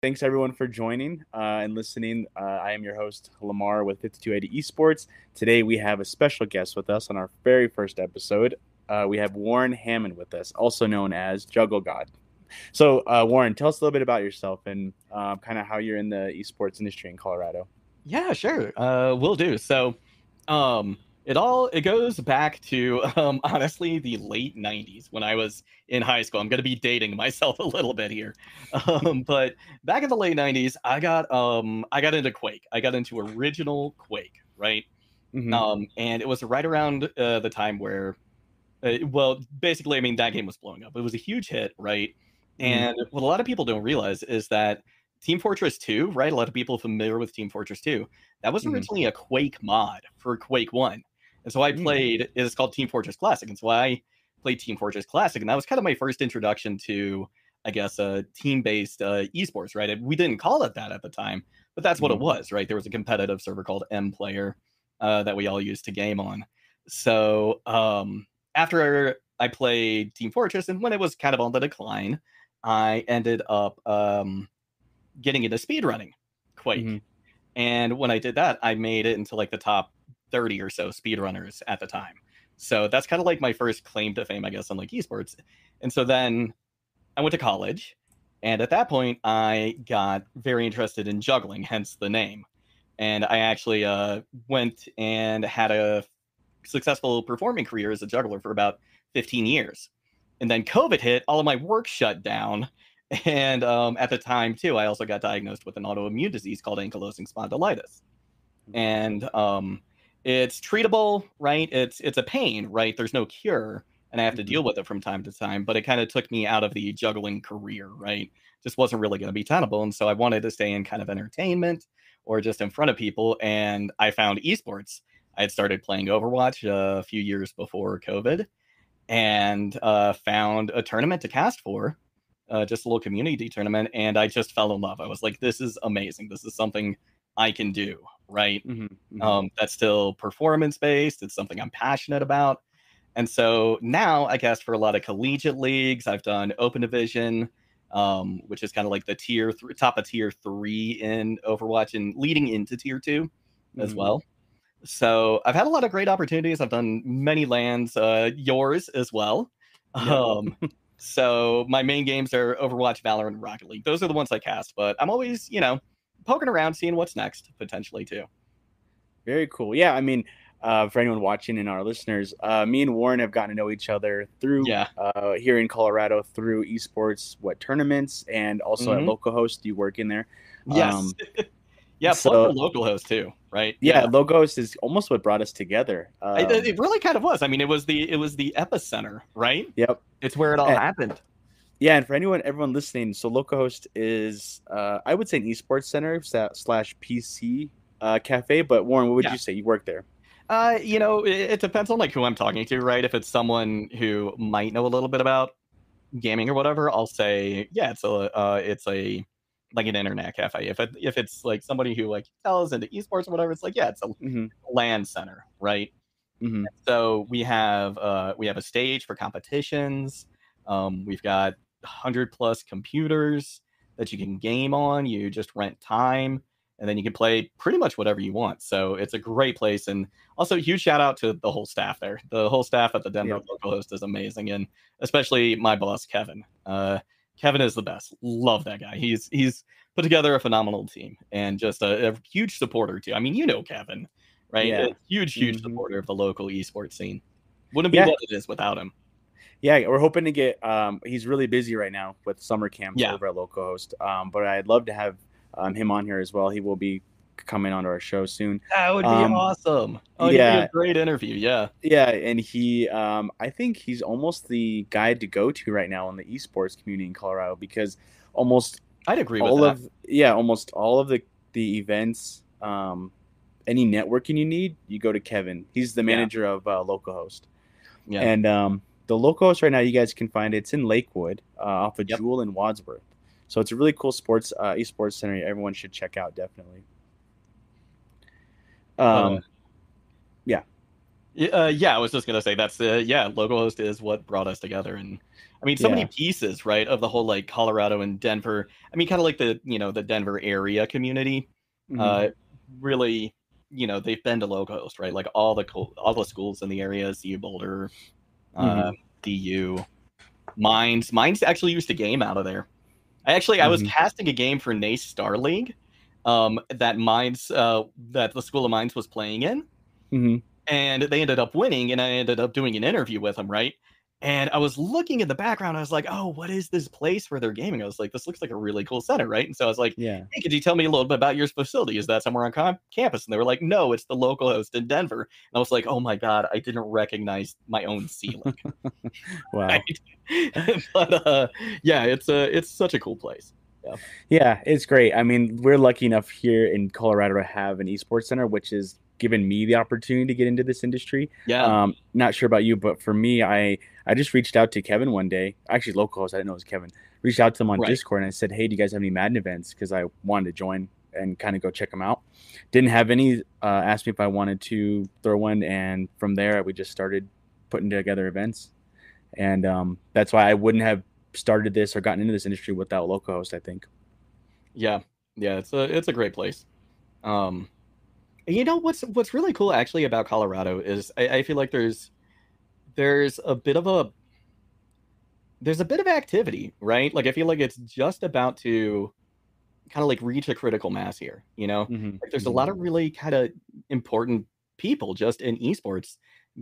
thanks everyone for joining uh, and listening. Uh, I am your host, Lamar with 5280 Esports. Today we have a special guest with us on our very first episode. Uh, we have Warren Hammond with us, also known as Juggle God. So, uh, Warren, tell us a little bit about yourself and uh, kind of how you're in the esports industry in Colorado. Yeah, sure. Uh, will do. So, um, it all it goes back to um, honestly the late 90s when i was in high school i'm going to be dating myself a little bit here um, but back in the late 90s i got um i got into quake i got into original quake right mm-hmm. um and it was right around uh, the time where uh, well basically i mean that game was blowing up it was a huge hit right mm-hmm. and what a lot of people don't realize is that Team Fortress 2, right? A lot of people familiar with Team Fortress 2. That was mm-hmm. originally mm-hmm. a Quake mod for Quake 1. And so I mm. played, it's called Team Fortress Classic. And so I played Team Fortress Classic. And that was kind of my first introduction to, I guess, a team based uh, esports, right? We didn't call it that at the time, but that's what it was, right? There was a competitive server called M Player uh, that we all used to game on. So um, after I played Team Fortress, and when it was kind of on the decline, I ended up um, getting into speedrunning Quake. Mm-hmm. And when I did that, I made it into like the top 30 or so speedrunners at the time. So that's kind of like my first claim to fame, I guess, on like esports. And so then I went to college. And at that point, I got very interested in juggling, hence the name. And I actually uh, went and had a successful performing career as a juggler for about 15 years. And then COVID hit, all of my work shut down. And um, at the time, too, I also got diagnosed with an autoimmune disease called ankylosing spondylitis. And um, it's treatable, right? It's it's a pain, right? There's no cure, and I have to deal mm-hmm. with it from time to time. But it kind of took me out of the juggling career, right? Just wasn't really going to be tenable, and so I wanted to stay in kind of entertainment or just in front of people. And I found esports. I had started playing Overwatch a few years before COVID, and uh, found a tournament to cast for, uh, just a little community tournament, and I just fell in love. I was like, "This is amazing. This is something I can do." Right? Mm-hmm, mm-hmm. Um, that's still performance based. It's something I'm passionate about. And so now I cast for a lot of collegiate leagues. I've done Open Division, um, which is kind of like the tier th- top of tier three in Overwatch and leading into tier 2 mm-hmm. as well. So I've had a lot of great opportunities. I've done many LANs, uh, yours as well. Um, so my main games are Overwatch, Valorant, and Rocket League. Those are the ones I cast, but I'm always, you know, poking around, seeing what's next potentially too. Very cool. Yeah, I mean, uh, for anyone watching and our listeners, uh, me and Warren have gotten to know each other through yeah. uh, here in Colorado through esports, what tournaments, and also mm-hmm. at localhost. You work in there. Yes. Um, yeah, so, localhost too, right? Yeah, yeah, localhost is almost what brought us together. Um, it, it, really kind of was. I mean, it was the it was the epicenter, right? Yep. It's where it all and, happened. Yeah, and for anyone, everyone listening, so localhost is, uh, I would say, an esports center slash PC uh, cafe. But Warren, what would yeah. you say? You work there? Uh, you know, it, it, depends on like who I'm talking to, right? If it's someone who might know a little bit about gaming or whatever, I'll say, yeah, it's a, uh, it's a like an internet cafe. If it, if it's like somebody who like tells into esports or whatever, it's like, yeah, it's a mm-hmm. LAN center, right? Mm-hmm. So we have uh, we have a stage for competitions. Um, we've got 100 plus computers that you can game on. You just rent time and then you can play pretty much whatever you want. So it's a great place. And also, huge shout out to the whole staff there. The whole staff at the Denver yeah. local host is amazing, and especially my boss Kevin. Uh, Kevin is the best. Love that guy. He's he's put together a phenomenal team and just a, a huge supporter too. I mean, you know Kevin, right? Yeah. A huge, huge mm-hmm. supporter of the local esports scene. Wouldn't be yeah. what it is without him yeah, we're hoping to get. Um, he's really busy right now with summer camp yeah. over at Localhost. Um, but I'd love to have um, him on here as well. He will be coming onto our show soon. That would be um, awesome. Oh, yeah, a great interview. Yeah, yeah, and he, um, I think he's almost the guy to go to right now in the esports community in Colorado because almost I'd agree all with that. of yeah, almost all of the the events, um, any networking you need, you go to Kevin. He's the manager yeah. of uh, Localhost. Yeah, and um, the locals right now, you guys can find it. It's in Lakewood, uh, off of yep. Jewell and Wadsworth. So it's a really cool sports uh, esports center. Everyone should check out definitely. Um, uh, yeah, Uh, yeah, I was just gonna say that's the yeah. Localhost is what brought us together, and I mean, so Yeah. many pieces, right, of the whole like Colorado and Denver. I mean, kind of like the you know the Denver area community. Mhm. Uh, really, you know, they've been to Localhost, right? Like all the co- all the schools in the area, CU Boulder, uh, DU, Mines. Mines actually used to game out of there. I actually I was Mhm. casting a game for Nace Star League, um, that Mines uh that the School of Mines was playing in Mhm. and they ended up winning and i ended up doing an interview with them right and i was looking in the background i was like oh what is this place where they're gaming? I was like this looks like a really cool center right? And so i was like yeah. hey could you tell me a little bit about your facility? Is that somewhere on com- campus? And they were like no it's the local host in denver. And i was like oh my god i didn't recognize my own ceiling. Wow. but uh yeah it's a it's such a cool place. Yeah, yeah, it's great. I mean, we're lucky enough here in Colorado to have an esports center, which has given me the opportunity to get into this industry. yeah Um, not sure about you, but for me, I I just reached out to Kevin one day. Actually, local host, I didn't know it was Kevin. Reached out to him on Right. Discord and I said, "Hey, do you guys have any Madden events?" Because I wanted to join and kind of go check them out. Didn't have any. Uh, asked me if I wanted to throw one, and from there we just started putting together events. And um, that's why I wouldn't have started this or gotten into this industry without local host. I think. Yeah, yeah, it's a it's a great place. Um, you know what's what's really cool actually about Colorado is I, I feel like there's there's a bit of a there's a bit of activity, right? Like I feel like it's just about to kind of like reach a critical mass here. You know, Mhm, like there's a mhm. lot of really kind of important people just in esports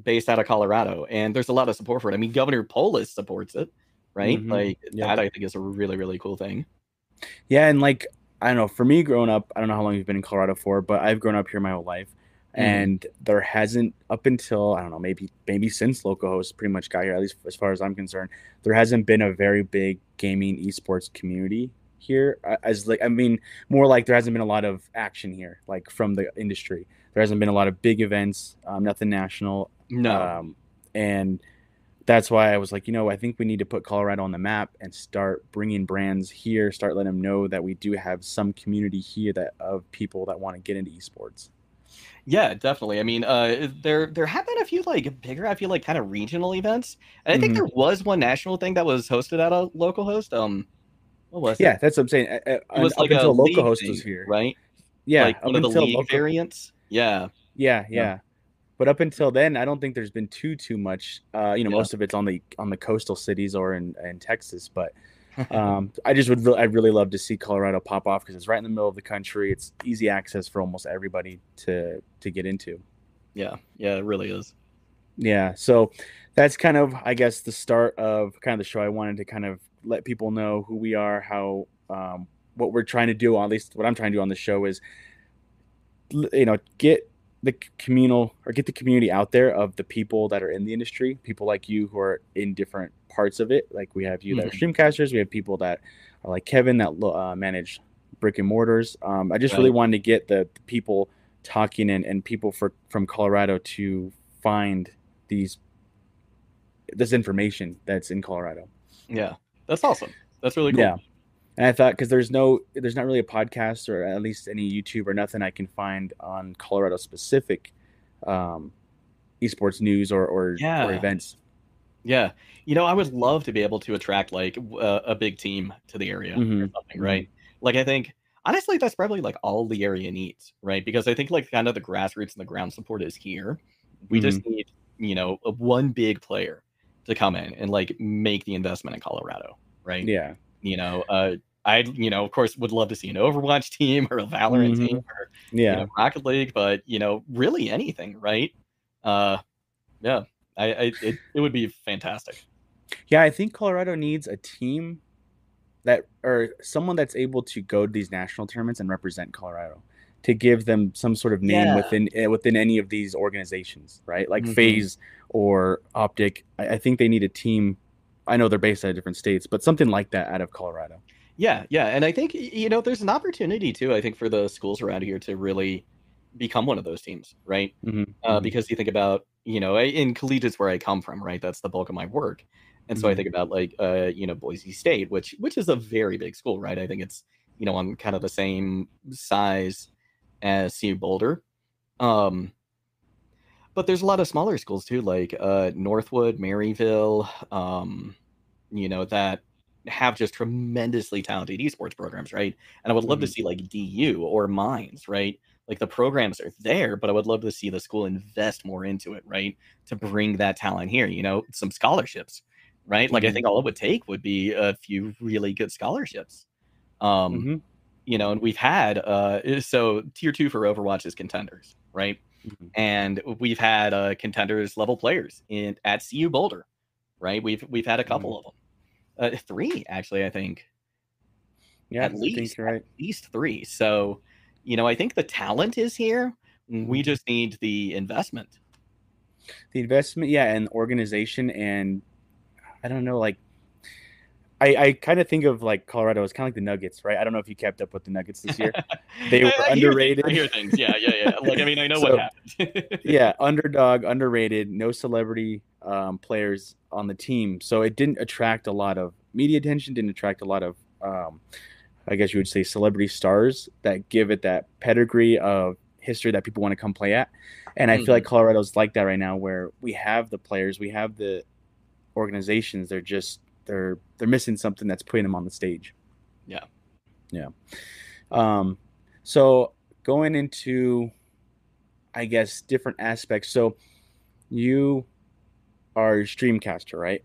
based out of Colorado, and there's a lot of support for it. I mean, Governor Polis supports it, right? Mhm, Like yeah. that, I think is a really really cool thing. Yeah, and like I don't know, for me growing up, I don't know how long you've been in Colorado for, but I've grown up here my whole life. Mhm. And there hasn't up until I don't know, maybe maybe since Localhost pretty much got here, at least as far as I'm concerned, there hasn't been a very big gaming esports community here. As like I mean, more like there hasn't been a lot of action here, like from the industry. There hasn't been a lot of big events, um, nothing national. No, Um, and that's why I was like, you know, I think we need to put Colorado on the map and start bringing brands here, start letting them know that we do have some community here that of people that want to get into esports. Yeah, definitely. I mean, uh, there there have been a few like bigger, I feel like, kind of regional events, and I think Mhm. there was one national thing that was hosted at a local host. Um, what was Yeah, it? that's what I'm saying. Uh, It was up like a until league Localhost thing, was here, right? Yeah, like one of the until league Local- variants. Yeah, Yeah, yeah. But up until then, I don't think there's been too too much. Uh, you know, Yeah. most of it's on the on the coastal cities or in, in Texas. But um, I just would I'd really love to see Colorado pop off because it's right in the middle of the country. It's easy access for almost everybody to to get into. yeah, yeah. It really is. Yeah, so that's kind of I guess the start of kind of the show. I wanted to kind of let people know who we are, how um, what we're trying to do. At least what I'm trying to do on the show is, you know, get the communal or get the community out there of the people that are in the industry, people like you who are in different parts of it. Like we have you that are streamcasters, we have people that are like Kevin that uh, manage brick and mortars. Um, I just really wanted to get the, the people talking and, and people for from Colorado to find these this information that's in Colorado. Yeah, that's awesome. That's really cool. Yeah. And I thought because there's no there's not really a podcast or at least any YouTube or nothing I can find on Colorado specific um esports news or or, or events. Yeah, you know, I would love to be able to attract like uh, a big team to the area or Mhm, something, right? Like, I think honestly, that's probably like all the area needs, right? Because I think like kind of the grassroots and the ground support is here. We just need, you know, a, one big player to come in and like make the investment in Colorado, right? Yeah. You know, uh, I, you know, of course, would love to see an Overwatch team or a Valorant Mhm. team or Yeah. you know, Rocket League, but you know, really anything, right? Uh, yeah, I, I it, it would be fantastic. Yeah, I think Colorado needs a team that or someone that's able to go to these national tournaments and represent Colorado to give them some sort of name Yeah. within eh, within any of these organizations, right? Like Mhm. FaZe or OpTic. I, I think they need a team. I know they're based out of different states, but something like that out of Colorado. Yeah, yeah, and I think you know, there's an opportunity too. I think for the schools around here to really become one of those teams, right? Mhm, Uh, mhm. because you think about, you know, in collegiate's where I come from, right? That's the bulk of my work, and so I Mhm. think about like, uh, you know, Boise State, which which is a very big school, right? I think it's you know on kind of the same size as CU Boulder. Um, but there's a lot of smaller schools too, like uh, Northwood, Maryville, um, you know, that have just tremendously talented esports programs, right? And I would love mm-hmm. to see like DU or Mines, right? Like the programs are there, but I would love to see the school invest more into it, right? To bring that talent here, you know, some scholarships, right? Like mm-hmm. I think all it would take would be a few really good scholarships. Um, mm-hmm. you know, and we've had uh so tier two for Overwatch is contenders, right? Mm-hmm. And we've had uh contenders level players in at CU Boulder, right? We've we've had a couple mm-hmm. of them uh, three actually. I think. Yeah, at least right. At least three. So, you know, I think the talent is here. We mm-hmm. just need the investment. The investment, yeah, and organization, and I don't know, like I, I kind of think of like Colorado as kind of like the Nuggets, right? I don't know if you kept up with the Nuggets this year. They were I underrated. Hear I hear things. Yeah, yeah, yeah. Like I mean, I know so, what happened. yeah, underdog, underrated, no celebrity um, players on the team, so it didn't attract a lot of media attention. Didn't attract a lot of, um, I guess you would say, celebrity stars that give it that pedigree of history that people want to come play at. And I feel like mm-hmm. Colorado's like that right now, where we have the players, we have the organizations. They're just they're they're missing something that's putting them on the stage. Yeah, yeah. Um, so going into, I guess, different aspects. So you are streamcaster, right?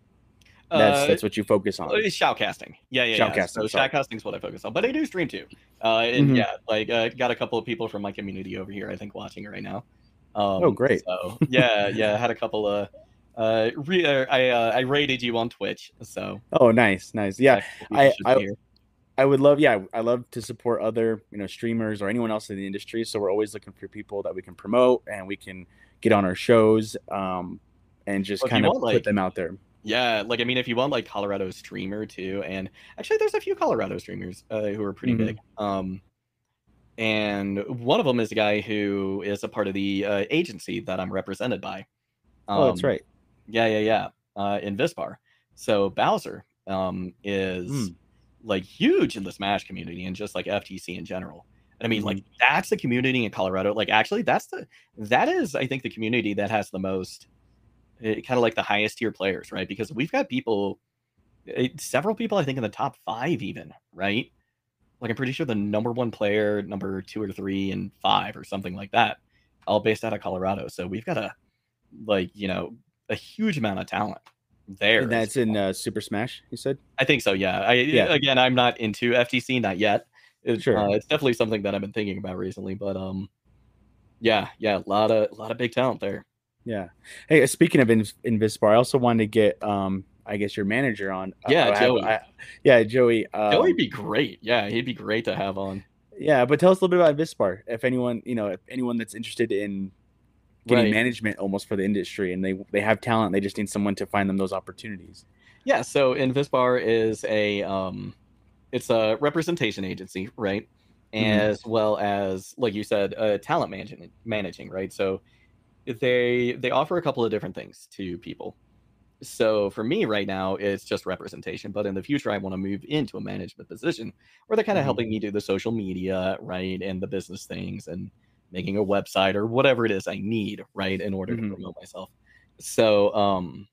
That's uh, that's what you focus on. It's shoutcasting. Yeah, yeah, shoutcasting. Yeah. So shoutcasting is what I focus on, but I do stream too. Uh, and mm-hmm. yeah, like uh, got a couple of people from my community over here, I think, watching right now. Um, oh, great. So yeah, yeah, I had a couple of uh, re- uh, I uh, I rated you on Twitch, so. Oh, nice, nice. Yeah, I I, I would love. Yeah, I love to support other you know streamers or anyone else in the industry. So we're always looking for people that we can promote and we can get on our shows, um, and just well, kind of put like, them out there. Yeah, like I mean, if you want like Colorado streamer too, and actually, there's a few Colorado streamers uh, who are pretty mm-hmm. big. Um, and one of them is a guy who is a part of the uh, agency that I'm represented by. Um, oh, that's um, right. Yeah, yeah, yeah. Uh, Invispar. So Bowser um, is mm. like huge in the Smash community and just like FGC in general. And I mean, mm-hmm. like that's the community in Colorado. Like actually, that's the that is I think the community that has the most kind of like the highest tier players, right? Because we've got people, it, eh, several people I think in the top five even, right? Like I'm pretty sure the number one player, number two or three, and five or something like that, all based out of Colorado. So we've got a like you know a huge amount of talent there. And that's in uh, Super Smash, you said? I think so. Yeah. I yeah. again, I'm not into FGC, not yet. Sure. Uh, it's definitely something that I've been thinking about recently, but um, yeah, yeah, a lot of a lot of big talent there. Yeah. Hey, speaking of Invispar, I also wanted to get um, I guess your manager on. Uh, yeah, Joey. I, yeah, Joey. Um, Joey'd be great. Yeah, he'd be great to have on. Yeah, but tell us a little bit about Vispar. If anyone, you know, if anyone that's interested in getting right. management almost for the industry and they they have talent they just need someone to find them those opportunities yeah so Invispar is a um it's a representation agency right mm-hmm. as well as like you said uh, talent managing managing right so they they offer a couple of different things to people so for me right now it's just representation but in the future i want to move into a management position where they're kind of mm-hmm. helping me do the social media right and the business things and making a website or whatever it is I need, right, in order mm-hmm. to promote myself. So, um,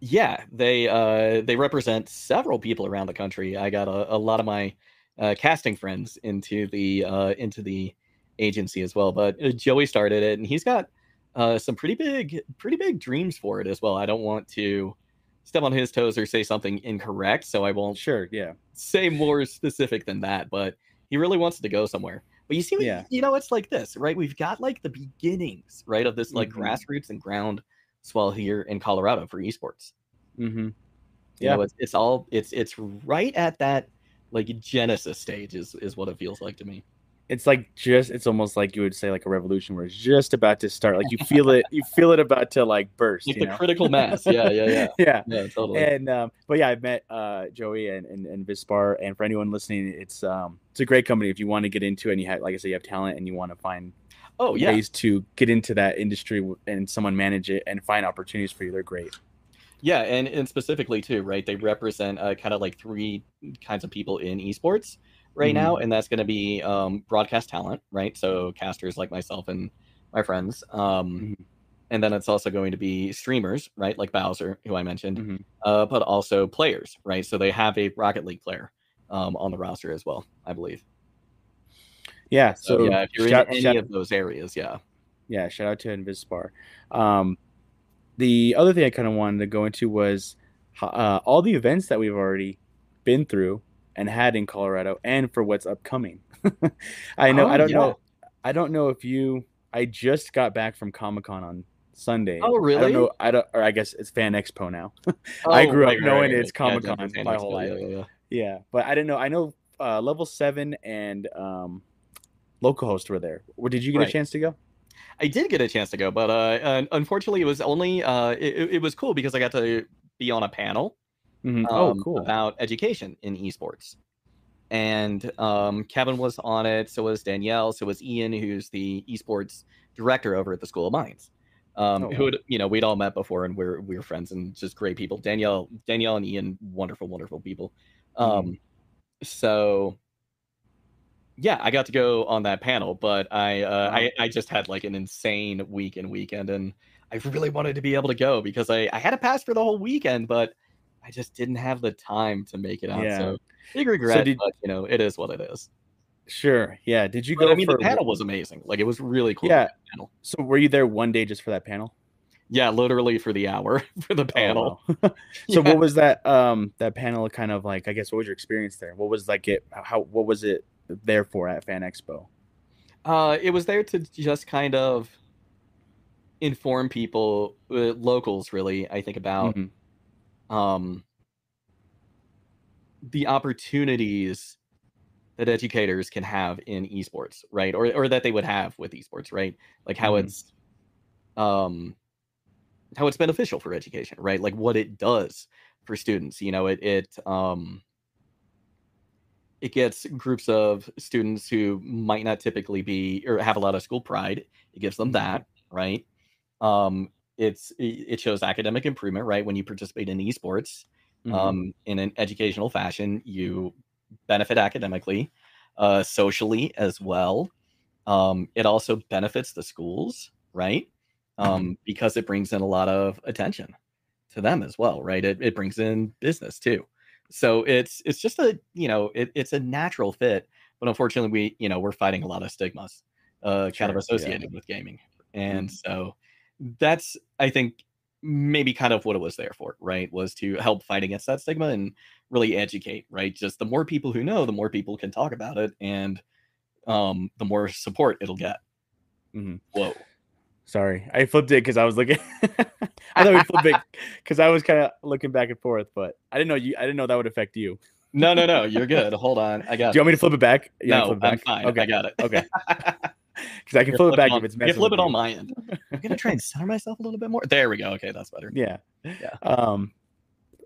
yeah, they uh, they represent several people around the country. I got a, a lot of my uh, casting friends into the uh, into the agency as well. But uh, Joey started it, and he's got uh, some pretty big pretty big dreams for it as well. I don't want to step on his toes or say something incorrect, so I won't. Sure, yeah, say more specific than that. But he really wants to go somewhere. But you see, yeah. you know, it's like this, right? We've got like the beginnings, right, of this like mm-hmm. grassroots and ground swell here in Colorado for esports. Mm-hmm. Yeah, you know, it's, it's all it's it's right at that like genesis stage is is what it feels like to me it's like just it's almost like you would say like a revolution where it's just about to start like you feel it you feel it about to like burst like the know? critical mass. Yeah yeah yeah. Yeah. Yeah totally. And um but yeah i've met uh joey and, and and vispar and for anyone listening it's um it's a great company. If you want to get into it and you have like i said you have talent and you want to find oh yeah. ways to get into that industry and someone manage it and find opportunities for you they're great. Yeah and and specifically too right they represent uh, kind of like three kinds of people in esports right mm-hmm. now, and that's going to be um, broadcast talent, right? So casters like myself and my friends. Um, Mhm. and then it's also going to be streamers, right? Like Bowser, who I mentioned, Mhm. uh, but also players, right? So they have a Rocket League player um, on the roster as well, I believe. Yeah. So, So, yeah, if you're shout, in any shout- of those areas, yeah. yeah, shout out to Invispar. Um, the other thing I kind of wanted to go into was uh, all the events that we've already been through and had in Colorado, and for what's upcoming. I know. Oh, I don't yeah. know. I don't know if you. I just got back from Comic Con on Sunday. Oh, really? I don't know. I don't. Or I guess it's Fan Expo now. I Oh, grew up right, right, knowing right, it's right. Comic-Con definitely my whole life. Yeah, yeah, yeah. Yeah, but I didn't know. I know uh, level seven and um, localhost were there. Or did you get a chance to go? I did get a chance to go, but uh, unfortunately, it was only uh, it- it was cool because I got to be on a panel Mhm. oh, um, cool. about education in esports. And um, Kevin was on it, so was Danielle, so was Ian, who's the esports director over at the School of Mines. Um, Oh, who had, you know we'd all met before, and we're we're friends and just great people. Danielle, Danielle, and Ian, wonderful, wonderful people. Um, so yeah, I got to go on that panel, but I uh, Wow. I I just had like an insane week and weekend, and I really wanted to be able to go because I I had a pass for the whole weekend, but I just didn't have the time to make it out. Yeah. So big regret, did- but you know it is what it is. Sure. Yeah. Did you But go I mean, for the panel was amazing. Like it was really cool. Yeah. panel. So were you there one day just for that panel? Yeah, literally for the hour for the panel. Oh, wow. so Yeah. what was that um that panel kind of like I guess what was your experience there? What was like it how what was it there for at Fan Expo? Uh, it was there to just kind of inform people, uh, locals, really. I think about Mhm. Um, the opportunities that educators can have in esports, right? Or or that they would have with esports, right? Like how Mhm. it's um how it's beneficial for education, right? Like what it does for students. You know, it it um it gets groups of students who might not typically be or have a lot of school pride. It gives them that, right? Um it's it it shows academic improvement, right? When you participate in esports, Mhm. um, in an educational fashion. You benefit academically, uh, socially as well. Um, it also benefits the schools, right? Um, because it brings in a lot of attention to them as well, right? It, it brings in business too. So it's it's just a you know it, it's a natural fit, but unfortunately we you know we're fighting a lot of stigmas, uh, kind of Sure, yeah. associated with gaming, and so that's I think maybe kind of what it was there for, right? Was to help fight against that stigma and really educate, right? Just the more people who know, the more people can talk about it, and um, the more support it'll get. Mhm. Whoa. Sorry, I flipped it because I was looking. I thought we flipped it because I was kind of looking back and forth, but I didn't know you. I didn't know that would affect you. No, no, no. You're good. Hold on. I got Do you want me to flip it back? You no, flip it I'm fine. Okay. I got it. Okay. Because I can You flip it back on, if it's you messing flip with it on my end. I'm gonna try and center myself a little bit more. There we go. Okay, that's better. Yeah. Yeah. Um.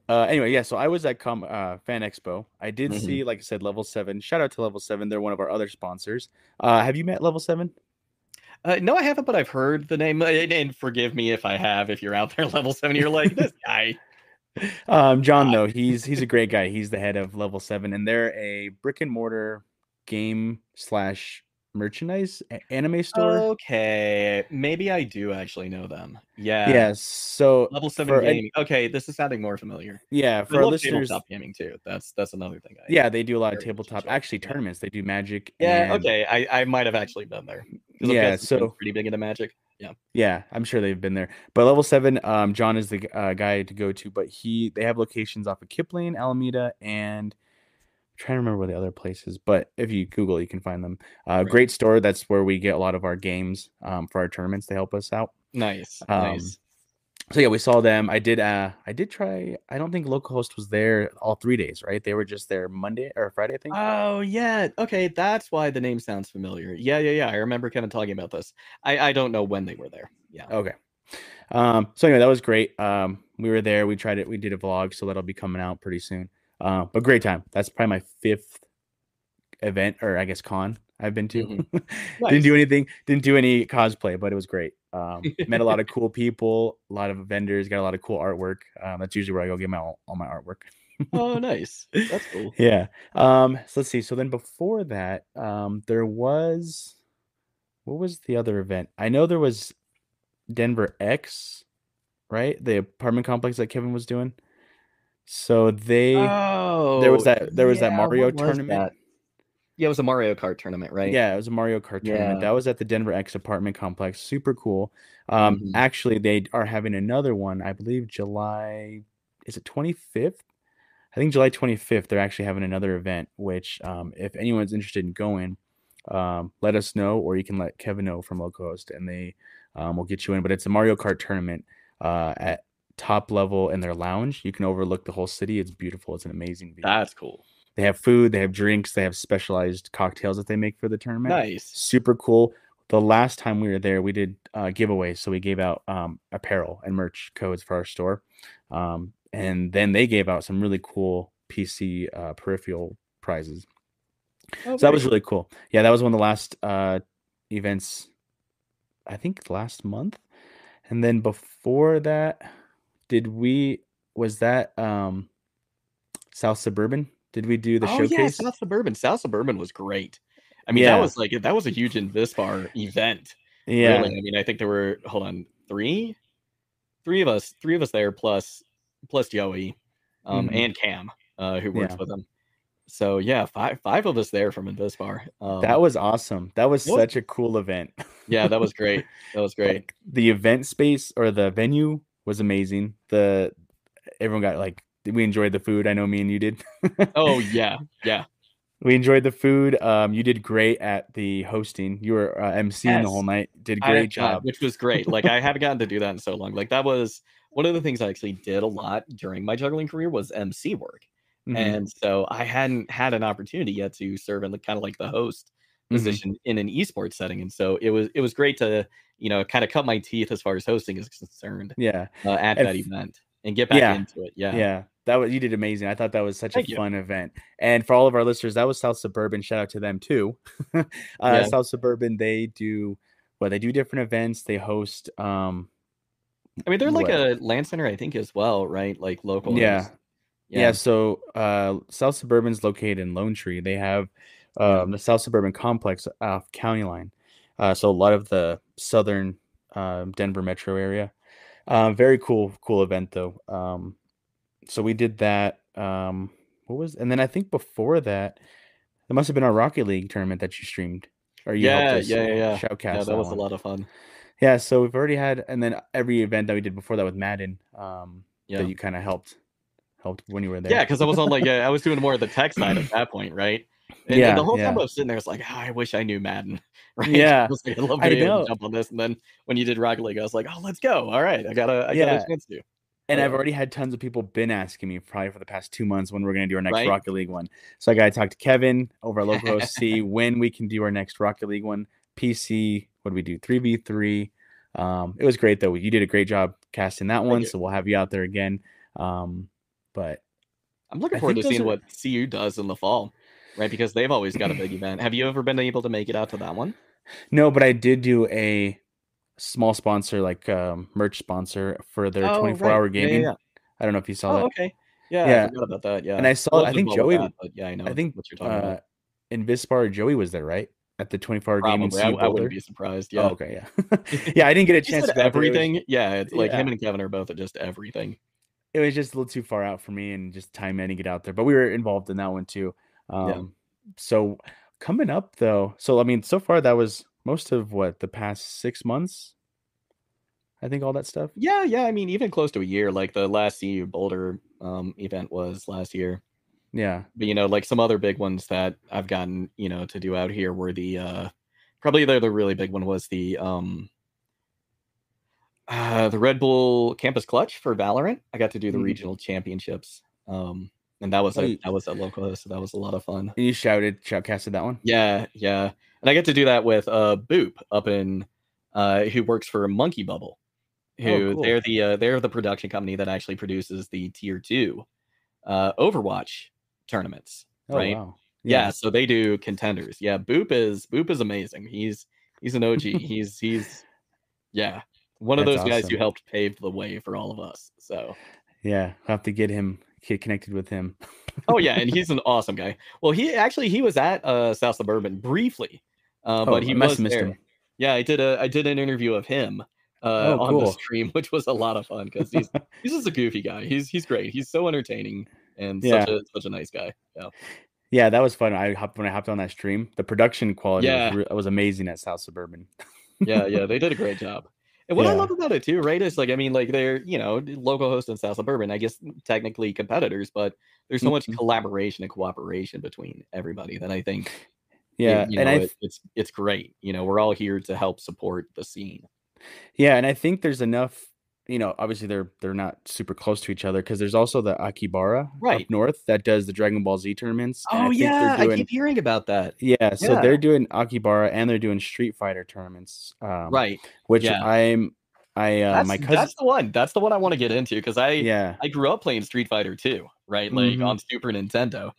Uh, anyway, yeah. So I was at Com uh, Fan Expo. I did Mhm. see, like I said, Level Seven. Shout out to Level Seven. They're one of our other sponsors. Uh, have you met Level Seven? Uh, no, I haven't, but I've heard the name. uh, And, and forgive me if I have. If you're out there, level seven, you're like this guy. Um, John, though he's he's a great guy. He's the head of Level Seven, and they're a brick and mortar game slash merchandise anime store. Okay, maybe I do actually know them. Yeah. yeah. So Level seven an- gaming. Okay, this is sounding more familiar. yeah, for our listeners, tabletop gaming too. That's that's another thing. I, yeah, they do a lot of tabletop. Actually, tournaments. They do Magic. Yeah. and- Okay. I I might have actually been there. Yeah, so- pretty big into Magic. Yeah, Yeah, I'm sure they've been there. But level seven, um, John is the uh, guy to go to. But he, they have locations off of Kipling, Alameda, and trying to remember where the other places. But if you Google, you can find them. Uh, Right. Great store. That's where we get a lot of our games um, for our tournaments to help us out. Nice. Um, nice. So yeah, we saw them. I did. Uh, I did try. I don't think localhost was there all three days. Right? They were just there Monday or Friday. I think. Oh yeah. Okay, that's why the name sounds familiar. Yeah, yeah, yeah. I remember Kevin talking about this. I I don't know when they were there. Yeah. Okay. Um, so anyway, that was great. Um, we were there. We tried it. We did a vlog, so that'll be coming out pretty soon. Uh, but great time. That's probably my fifth event, or I guess con I've been to. Mhm. didn't do anything. Didn't do any cosplay, but it was great. Um, met a lot of cool people, a lot of vendors, got a lot of cool artwork. Um, that's usually where I go get my all, all my artwork. Oh, nice. That's cool. Yeah. Um, so let's see. So then before that, um, there was what was the other event? I know there was Denver X, right? The apartment complex that Kevin was doing. So they Oh, there was that there was that Mario tournament. that? Yeah, it was a Mario Kart tournament, right? Yeah, it was a Mario Kart tournament. Yeah. That was at the Denver X apartment complex. Super cool. Um, Mhm. actually, they are having another one. I believe July is it 25th? I think July 25th. They're actually having another event. Which, um, if anyone's interested in going, um, let us know, or you can let Kevin know from Localhost, and they um, will get you in. But it's a Mario Kart tournament uh, at top level in their lounge. You can overlook the whole city. It's beautiful. It's an amazing view. That's cool. They have food, they have drinks, they have specialized cocktails that they make for the tournament. Nice. Super cool. The last time we were there, we did uh, giveaways. So we gave out um, apparel and merch codes for our store. Um, and then they gave out some really cool PC uh, peripheral prizes. Oh, So that was really cool. Yeah, that was one of the last uh, events, I think last month. And then before that, did we, was that um, South Suburban? Did we do the oh, yeah, showcase? South Suburban. South Suburban was great. I mean, Yeah. that was like that was a huge Invispar event. Yeah. Really. I mean, I think there were hold on, three, three of us, three of us there, plus plus Joey, um, Mhm. and Cam, uh, who works Yeah. with him. So yeah, five five of us there from Invispar. Um, That was awesome. That was What? such a cool event. yeah, that was great. That was great. Like, the event space or the venue was amazing. The everyone got like we enjoyed the food. I know me and you did. Oh yeah, yeah. we enjoyed the food. Um, you did great at the hosting. You were uh, emceeing the whole night. Did I- great uh, job. which was great. Like I haven't gotten to do that in so long. Like that was one of the things I actually did a lot during my juggling career was MC work. Mhm. and so I hadn't had an opportunity yet to serve in the kind of like the host Mhm. position in an esports setting, and so it was it was great to you know kind of cut my teeth as far as hosting is concerned Yeah, uh, at And that f- event and get back Yeah. into it. Yeah, yeah, That was you did amazing. I thought that was such Thank a you. fun event. And for all of our listeners, that was South Suburban. Shout out to them too. uh, Yeah. South Suburban, they do well. They do different events. They host. Um, I mean they're like What? a LAN center, I think, as well, right? Like local. Yeah. hosts. Yeah. so uh, South Suburban's located in Lone Tree. They have um, the South Suburban complex off County Line. Uh, so a lot of the southern um, Denver metro area. Uh, very cool, cool event though. Um, so we did that. Um, what was and then I think before that, it must have been our Rocket League tournament that you streamed. Or you helped Yeah, us, yeah, yeah, yeah. Shoutcast yeah, that was one. a lot of fun. Yeah, so we've already had, and then every event that we did before that with Madden, um, Yeah. that you kind of helped helped when you were there. Yeah, because I was on like yeah, I was doing more of the tech side at that point, right? And, and Yeah, the whole time. I was sitting there, I was like, "Ah, I wish I knew Madden. Right? Yeah, I like, I love I being able know. to jump on this. And then when you did Rocket League, I was like, oh, let's go. All right, I got a, I got Yeah. a chance to. And I've already had tons of people been asking me probably for the past two months when we're going to do our next Right. Rocket League one. So I got to talk to Kevin over at local host, see when we can do our next Rocket League one. PC, what do we do? Three v three. Um, it was great though. You did a great job casting that one, you. so we'll have you out there again. Um, but I'm looking forward to seeing are- what CU does in the fall, right? Because they've always got a big event. Have you ever been able to make it out to that one? no, but I did do a small sponsor, like um, merch sponsor for their Oh, 24 right. hour Yeah, yeah, gaming. yeah. I don't know if you saw Oh, that. okay. Yeah, Yeah. I forgot about that. Yeah, And I saw- I think Joey- that, yeah, I know. I think what you're talking about. uh, Invispar, Joey was there, right? At the 24 hour gaming. I, I wouldn't be surprised. Oh, Yeah, okay, yeah, yeah. I didn't get a chance to go out there. It was- everything. Yeah, it's like him and Kevin are both at just everything. it was just a little too far out for me and just time I didn't get out there. But we were involved in that one too. Um, So coming up though, so I mean, so far that was most of what the past six months. I think all that stuff. Yeah, yeah. I mean, even close to a year. Like the last CU Boulder um, event was last year. Yeah, But you know, like some other big ones that I've gotten, you know, to do out here were the uh probably the the really big one was the um uh the Red Bull Campus Clutch for Valorant. I got to do the Mhm. regional championships. Um and that was a that was at local so that was a lot of fun. and you shouted, shoutcasted that one. Yeah, yeah. And I get to do that with uh Boop up in uh who works for Monkey Bubble. Who Oh, cool. they're the uh, they're the production company that actually produces the tier two uh Overwatch tournaments. Oh right? wow. Yeah. so they do contenders. Yeah, Boop is Boop is amazing. He's he's an OG. he's he's yeah. One of That's those guys who helped pave the way for all of us. So yeah. I'll have to get him get connected with him. oh yeah, and he's an awesome guy. Well, he actually he was at uh South Suburban briefly. Uh, Oh, but he I must missed there. him. Yeah, I did a I did an interview of him uh, Oh, on the stream, which was a lot of fun because he's he's just a goofy guy. He's he's great. He's so entertaining and Yeah. such a such a nice guy. Yeah. Yeah, that was fun. I hopped when I hopped on that stream. The production quality Yeah. was, re- was amazing at South Suburban. yeah, yeah, they did a great job. And what I love about it too, right, is like I mean, like they're you know local host and South Suburban, I guess technically competitors, but there's so much Mhm. collaboration and cooperation between everybody that I think Yeah, you and know, I it, it's it's great. You know, we're all here to help support the scene. Yeah, and I think there's enough. You know, obviously they're they're not super close to each other because there's also the Akibara Right. up north that does the Dragon Ball Z tournaments. I Oh they're yeah, I keep hearing about that. yeah. So Yeah. they're doing Akibara and they're doing Street Fighter tournaments. Um, Right. Which yeah. I'm, I uh, that's, my cousin. that's the one. That's the one I want to get into because I Yeah, I grew up playing Street Fighter too, right? Like Mhm. on Super Nintendo.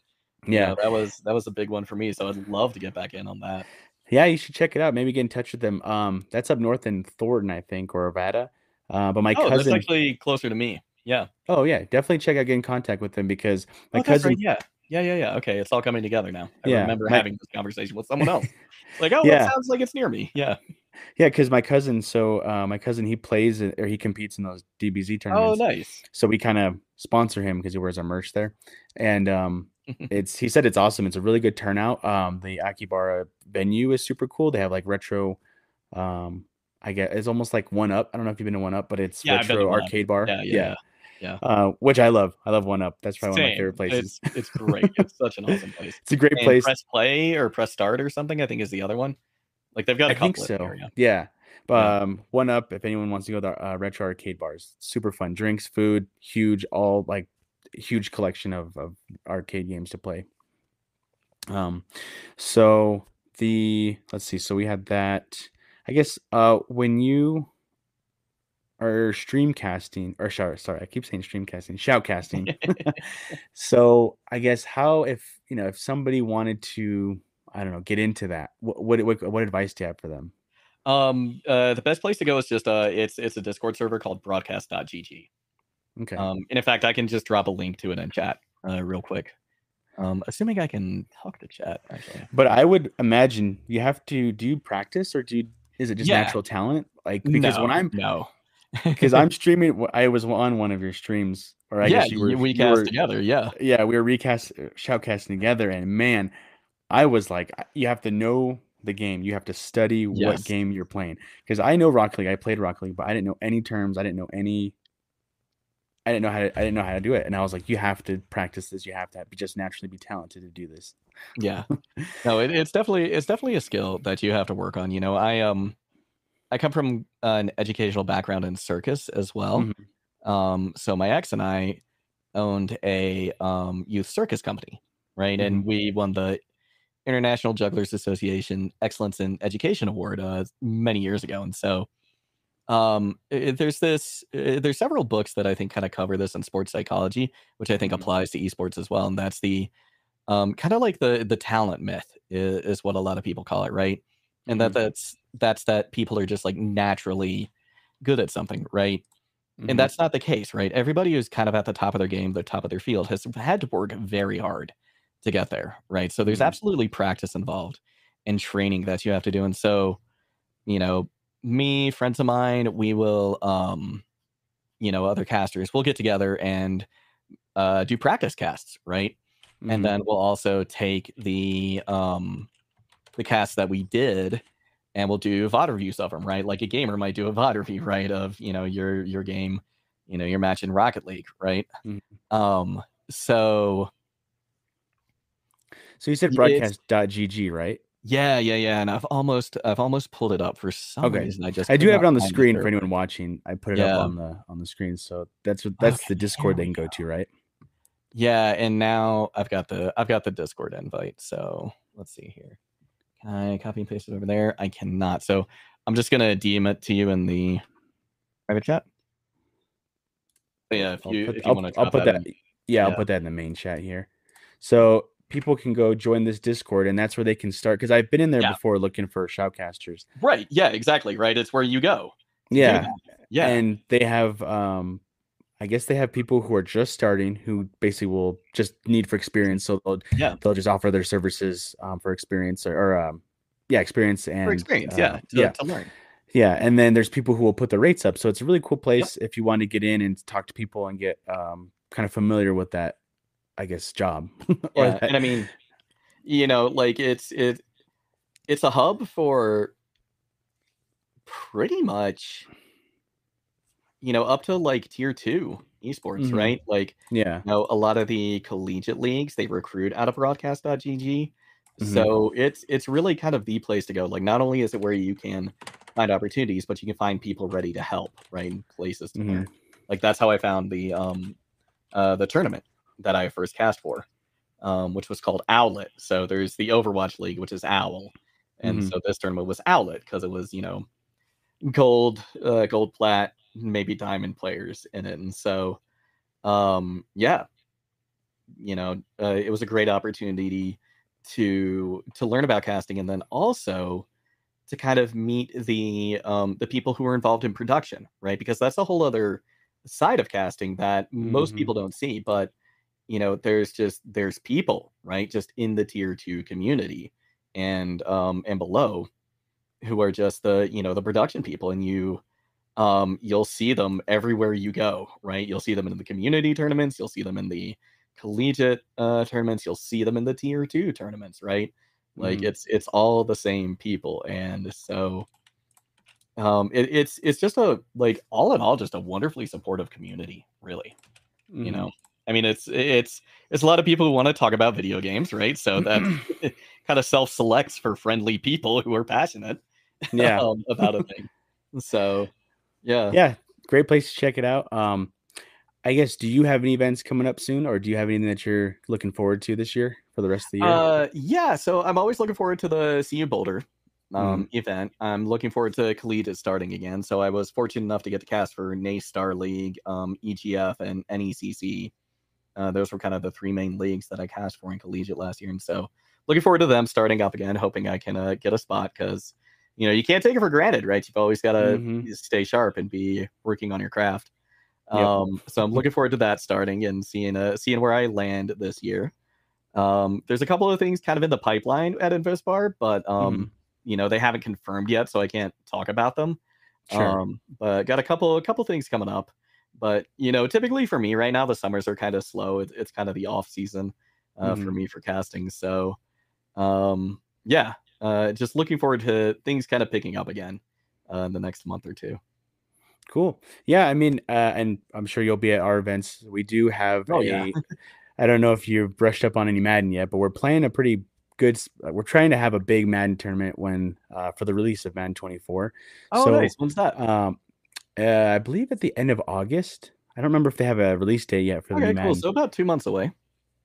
You yeah, know, that was that was a big one for me. So I'd love to get back in on that. yeah. You should check it out. Maybe get in touch with them. Um, that's up north in Thornton, I think, or Arvada. Uh, but my oh, that's actually closer to me. Yeah. Oh yeah, definitely check out get in contact with them because my Oh, cousin. right, Yeah. Yeah, yeah, yeah. Okay, it's all coming together now. I Yeah, remember my- having this conversation with someone else. Like, oh, Yeah. that sounds like it's near me. Yeah. Yeah, because my cousin. So uh, my cousin, he plays or he competes in those DBZ tournaments. Oh, nice. So we kind of sponsor him because he wears our merch there, and um, it's he said it's awesome. It's a really good turnout. Um, the Akibara venue is super cool. They have like retro. Um, I get it's almost like One Up. I don't know if you've been to One Up, but it's Yeah, I've been to retro Up. arcade bar. Yeah, yeah, yeah. Uh, which I love. I love One Up. That's probably one of my favorite places. It's, it's great. It's such an awesome place. It's a great And place. press play or press start or something, I think is the other one. Like they've got a I think couple in so. yeah. Yeah. But Yeah. um, one up if anyone wants to go to the uh, retro arcade bars. Super fun. Drinks, food, huge, all like huge collection of, of arcade games to play. Um, so the let's see. So we had that. I guess uh, when you are streamcasting or sorry, sorry, I keep saying streamcasting, shoutcasting. so I guess how if you know if somebody wanted to I don't know get into that, what what what, what advice do you have for them? Um, uh, the best place to go is just uh, it's it's a Discord server called Broadcast.gg. Okay. Um, and in fact, I can just drop a link to it in chat, uh, real quick. Um, assuming I can talk to chat, actually. But I would imagine you have to do you practice or do you is it just Yeah. natural talent? Like because when I'm no, because I'm streaming, I was on one of your streams, or I yeah, guess you were. we you cast were- together. Yeah, Yeah, we were recast uh, shoutcasting together, and man, I was like, you have to know the game. You have to study what game you're playing. Because I know Rock League, I played Rock League, but I didn't know any terms. I didn't know any. I didn't know how to. I didn't know how to do it, and I was like, you have to practice this. You have to be just naturally be talented to do this. yeah. No, it, it's definitely it's definitely a skill that you have to work on. You know, I um, I come from an educational background in circus as well. Mhm. Um, so my ex and I owned a um, youth circus company, right? And we won the International Jugglers Association Excellence in Education Award uh, many years ago. And so um, i- there's this, uh, there's several books that I think kind of cover this in sports psychology, which I think Mhm. applies to esports as well. And that's the um, kind of like the the talent myth is, is what a lot of people call it, right? And that Mhm. that's that's that people are just like naturally good at something, right? Mhm. And that's not the case, right? Everybody who's kind of at the top of their game, the top of their field, has had to work very hard to get there, right? So there's Mhm. absolutely practice involved and training that you have to do. And so, you know, me, friends of mine, we will, um, you know, other casters, we'll get together and uh, do practice casts, right? Mhm. And then we'll also take the um, the casts that we did and we'll do VOD reviews of them, right? Like a gamer might do a VOD review, right? Of you know your your game, you know your match in Rocket League, right? Mhm. Um, so so you said broadcast.gg, right? Yeah, yeah, yeah, and I've almost I've almost pulled it up for some Okay. reason. I just I do have it on the screen for anyone watching. I put it Yeah. up on the on the screen, so that's what that's Okay, the Discord they can go go. to, right? Yeah, and now I've got the I've got the Discord invite. So let's see here. Can I copy and paste it over there? I cannot. So I'm just gonna DM it to you in the private chat. But yeah, if I'll you put, if you I'll, want to I'll put that. in. yeah, I'll put that in the main chat here. So people can go join this Discord, and that's where they can start. Because I've been in there Yeah. before looking for shoutcasters. Right. Yeah, exactly. Right. It's where you go. Yeah. Yeah. and they have, um, I guess they have people who are just starting who basically will just need for experience. So they'll Yeah. they'll just offer their services um, for experience or, or um, yeah experience and For experience, uh, yeah, to, yeah to learn. yeah and then there's people who will put the rates up so it's a really cool place if you want to get in and talk to people and get um kind of familiar with that i guess job Yeah, and I mean, you know, like it's it it's a hub for pretty much you know up to like tier two esports, Mhm. right? Like yeah you know, a lot of the collegiate leagues they recruit out of broadcast.gg. Mhm. So it's it's really kind of the place to go. Like not only is it where you can find opportunities, but you can find people ready to help, right? Places to Mhm. Like that's how I found the um uh the tournament that I first cast for, um, which was called Owlet. So there's the Overwatch League, which is Owl. And Mhm. so this tournament was Owlet because it was, you know, gold, uh, gold plat, maybe diamond players in it. And so um yeah, you know, uh, it was a great opportunity to to learn about casting and then also to kind of meet the um the people who are involved in production, right? Because that's a whole other side of casting that most Mhm. people don't see, but you know, there's just there's people, right? Just in the tier 2 community and um and below who are just the, you know, the production people and you um you'll see them everywhere you go, right? You'll see them in the community tournaments, you'll see them in the collegiate uh tournaments, you'll see them in the tier 2 tournaments, right? Like Mhm. it's it's all the same people and so um it, it's it's just a like all in all just a wonderfully supportive community, really you Mhm. know i mean it's it's it's a lot of people who want to talk about video games right? So that kind of self-selects for friendly people who are passionate yeah. um, about a thing. So yeah. Yeah great place to check it out. Um i guess do you have any events coming up soon or do you have anything that you're looking forward to this year for the rest of the year? Uh yeah so i'm always looking forward to the cu boulder um event. I'm looking forward to collegiate starting again so i was fortunate enough to get to cast for nace star league um egf and necc uh, those were kind of the three main leagues that i cast for in collegiate last year and so looking forward to them starting up again hoping i can uh, get a spot because you know you can't take it for granted right you've always got to Mhm. stay sharp and be working on your craft Yep. um so i'm looking forward to that starting and seeing uh seeing where i land this year um there's a couple of things kind of in the pipeline at Invispar but um Mhm. you know they haven't confirmed yet so i can't talk about them Sure. um but got a couple a couple things coming up but you know typically for me right now the summers are kind of slow it's, it's kind of the off season uh, for Mhm. me for casting so um yeah uh just looking forward to things kind of picking up again uh, in the next month or two Cool. Yeah, I mean, uh, and I'm sure you'll be at our events. We do have Oh, a. yeah. I don't know if you've brushed up on any Madden yet, but we're playing a pretty good. uh, We're trying to have a big Madden tournament when uh, for the release of Madden 24. oh So, nice when's that Um, uh, I believe at the end of August. I don't remember if they have a release date yet for the okay new cool so about two months away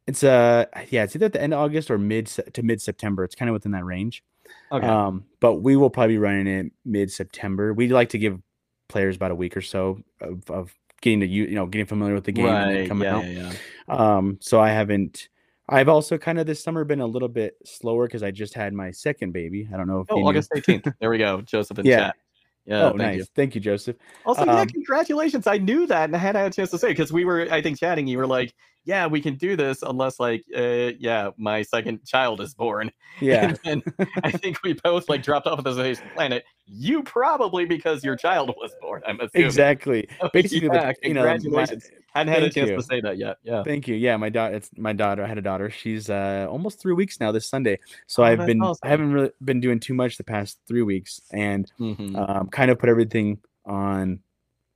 It's uh yeah, it's either at the end of August or mid to mid September. It's kind of within that range. okay Um, but we will probably be running it mid September. We like to give players about a week or so of, of getting to you you know getting familiar with the game and right coming yeah, out. yeah yeah Um, so I haven't. I've also kind of this summer been a little bit slower because I just had my second baby. I don't know if oh august 18th there we go joseph in Yeah. chat yeah oh, thank nice. you Thank you, Joseph. Also, yeah, Um, congratulations. I knew that and I hadn't had a chance to say because we were, I think, chatting. You were like, yeah, we can do this unless, like, uh, yeah, my second child is born. Yeah. And I think we both, like, dropped off of the same planet. You probably because your child was born, I'm assuming. exactly. Basically, the- yeah, you know, congratulations. hadn't had a chance you. to say that yet. Yeah. Thank you. Yeah, my daughter. It's my daughter. I had a daughter. She's uh, almost three weeks now. This Sunday. So Oh, I've been. awesome. I haven't really been doing too much the past three weeks, and Mhm. um, kind of put everything on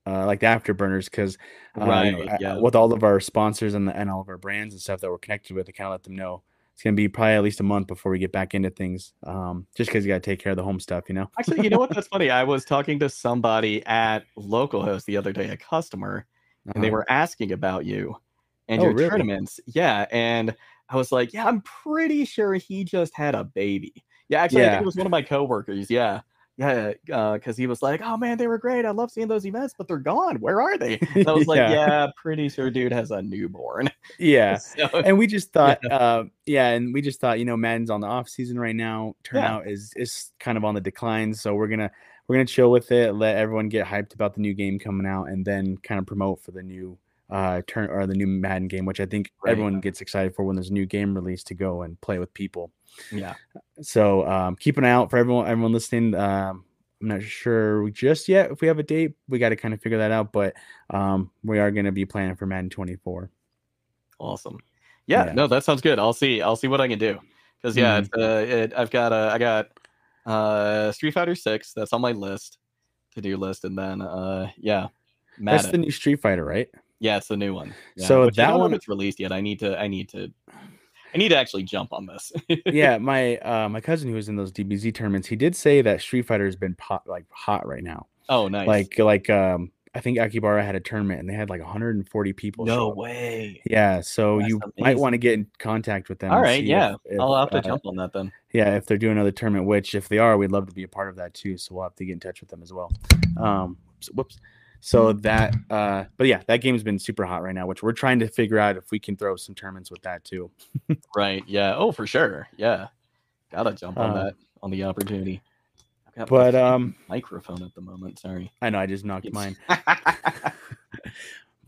uh, like the afterburners because uh, you know, Right, yeah. with all of our sponsors and, the, and all of our brands and stuff that we're connected with, I kind of let them know it's gonna be probably at least a month before we get back into things. Um, just because you got to take care of the home stuff, you know. Actually, you know what? That's funny. I was talking to somebody at localhost the other day, a customer, and they Uh-huh. were asking about you and Oh, your really? tournaments. Yeah, and I was like, yeah, I'm pretty sure he just had a baby. Yeah, actually, I think it was one of my coworkers. Yeah, yeah, because he was like, oh man, they were great. I love seeing those events, but they're gone. Where are they? And I was like, Yeah. yeah, pretty sure dude has a newborn. yeah. So, and we just thought, uh, yeah, and we just thought, you know, Madden's on the off season right now. Turnout is is kind of on the decline, so we're gonna we're gonna chill with it, let everyone get hyped about the new game coming out, and then kind of promote for the new uh turn or the new Madden game, which I think Right. everyone gets excited for when there's a new game released to go and play with people. Yeah. So um, keep an eye out for everyone everyone listening. Um, I'm not sure just yet if we have a date. We got to kind of figure that out, but um, we are going to be planning for Madden 24. Awesome. Yeah, Yeah. no, that sounds good. I'll see. I'll see what I can do. Because yeah, Mhm. it's, uh, it, I've got uh, I got uh Street Fighter Six. That's on my list to do list, and then uh yeah, That's the new Street Fighter, right? yeah, it's the new one. Yeah, So which that don't know if one- it's released yet. I need to. I need to. I need to actually jump on this. yeah, my uh, my cousin who was in those DBZ tournaments, he did say that Street Fighter has been pot, like hot right now. oh, nice. Like like um, I think Akihabara had a tournament and they had like 140 people. no way. Yeah, so That's you might want to get in contact with them. All right, yeah, if- if, I'll have to uh, jump on that then. Yeah, if they're doing another tournament, which if they are, we'd love to be a part of that too. So we'll have to get in touch with them as well. Um, whoops. So that, uh, but yeah, that game's been super hot right now, which we're trying to figure out if we can throw some tournaments with that too. Right. Yeah. Oh, for sure. Yeah. Gotta jump on Uh, that on the opportunity. Got But um, microphone at the moment. Sorry. I know I just knocked mine.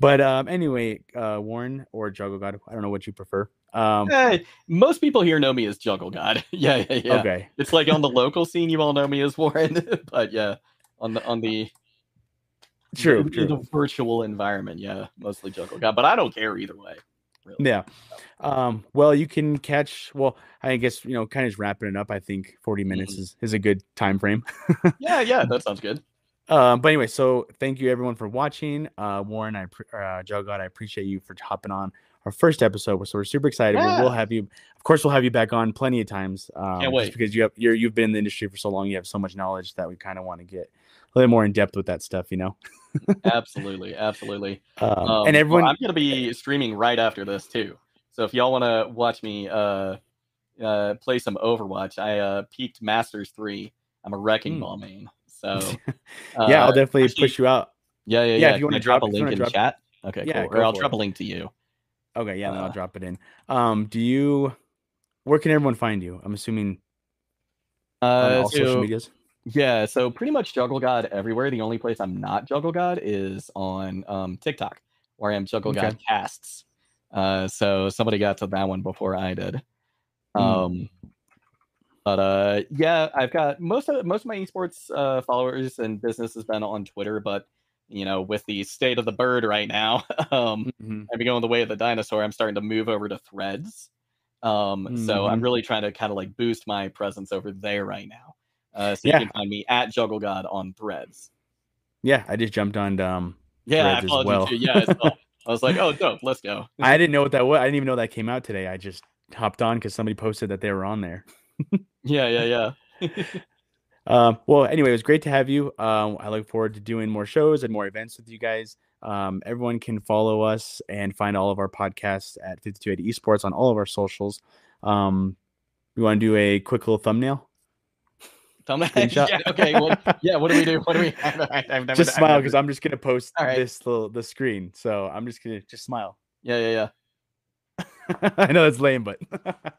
But um, anyway, uh, Warren or Juggle God, I don't know what you prefer. Um, Eh, most people here know me as Juggle God. yeah, yeah, yeah. okay, It's like on the local scene, you all know me as Warren, but yeah, on the on the true, in, true. in the virtual environment, yeah, mostly Juggle God. But I don't care either way. Really. Yeah. Um, well, you can catch. Well, I guess you know, kind of just wrapping it up. I think forty minutes Mhm. is, is a good time frame. Yeah, yeah, that sounds good. Um, but anyway, so thank you everyone for watching. Uh, Warren, I pre- uh, Joe God, I appreciate you for hopping on our first episode. So we're super excited. We will have you, of course, we'll have you back on plenty of times. Um, just wait. because you have you're you've been in the industry for so long, you have so much knowledge that we kind of want to get a little more in depth with that stuff. You know, absolutely, absolutely. um, Um, and well, everyone. I'm gonna be streaming right after this too. So if y'all want to watch me uh, uh, play some Overwatch, I uh, peaked Masters three. I'm a Wrecking Hmm. Ball main. So yeah, I'll uh, definitely actually- push you out. yeah, yeah, yeah, yeah. if you wanna drop, drop- a link in drop- chat. Okay, Yeah, cool. Or I'll drop it. a link to you. Okay, yeah, then Uh, I'll drop it in. Um, do you? Where can everyone find you? I'm assuming Uh, all social medias. Yeah, so pretty much Juggle God everywhere. The only place I'm not Juggle God is on um, TikTok, where I am Juggle Okay. God Casts. Uh, so somebody got to that one before I did. Hmm. Um, but uh, yeah, I've got most of most of my esports uh, followers and business has been on Twitter, but you know, with the state of the bird right now, um, Mhm. I've been going the way of the dinosaur. I'm starting to move over to Threads. Um, so I'm Mhm. really trying to kind of like boost my presence over there right now. Uh, so Yeah. you can find me at Juggle God on Threads. Yeah, I just jumped on. Um, Yeah, Threads I as followed well. too. Yeah, I. I was like, oh, dope, let's go. I didn't know what that was. I didn't even know that came out today. I just hopped on because somebody posted that they were on there. Yeah, yeah, yeah. Um, well, anyway, it was great to have you. Um, I look forward to doing more shows and more events with you guys. Um, everyone can follow us and find all of our podcasts at 5280 Esports on all of our socials. Um, we want to do a quick little thumbnail. Thumbnail. Yeah, okay. Well, yeah. What do we do? What do we? I've never- just smile because I'm just gonna post right. this little the screen. So I'm just gonna just smile. Yeah, yeah, yeah. I know that's lame, but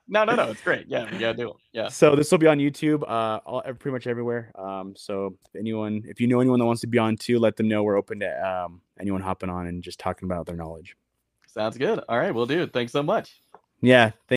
No, no, no. It's great. Yeah, we gotta do it. Yeah. So this will be on YouTube, uh, all, pretty much everywhere. Um, so if anyone, if you know anyone that wants to be on too, let them know we're open to um, anyone hopping on and just talking about their knowledge. Sounds good. All right, we'll do it. Thanks so much. Yeah, thank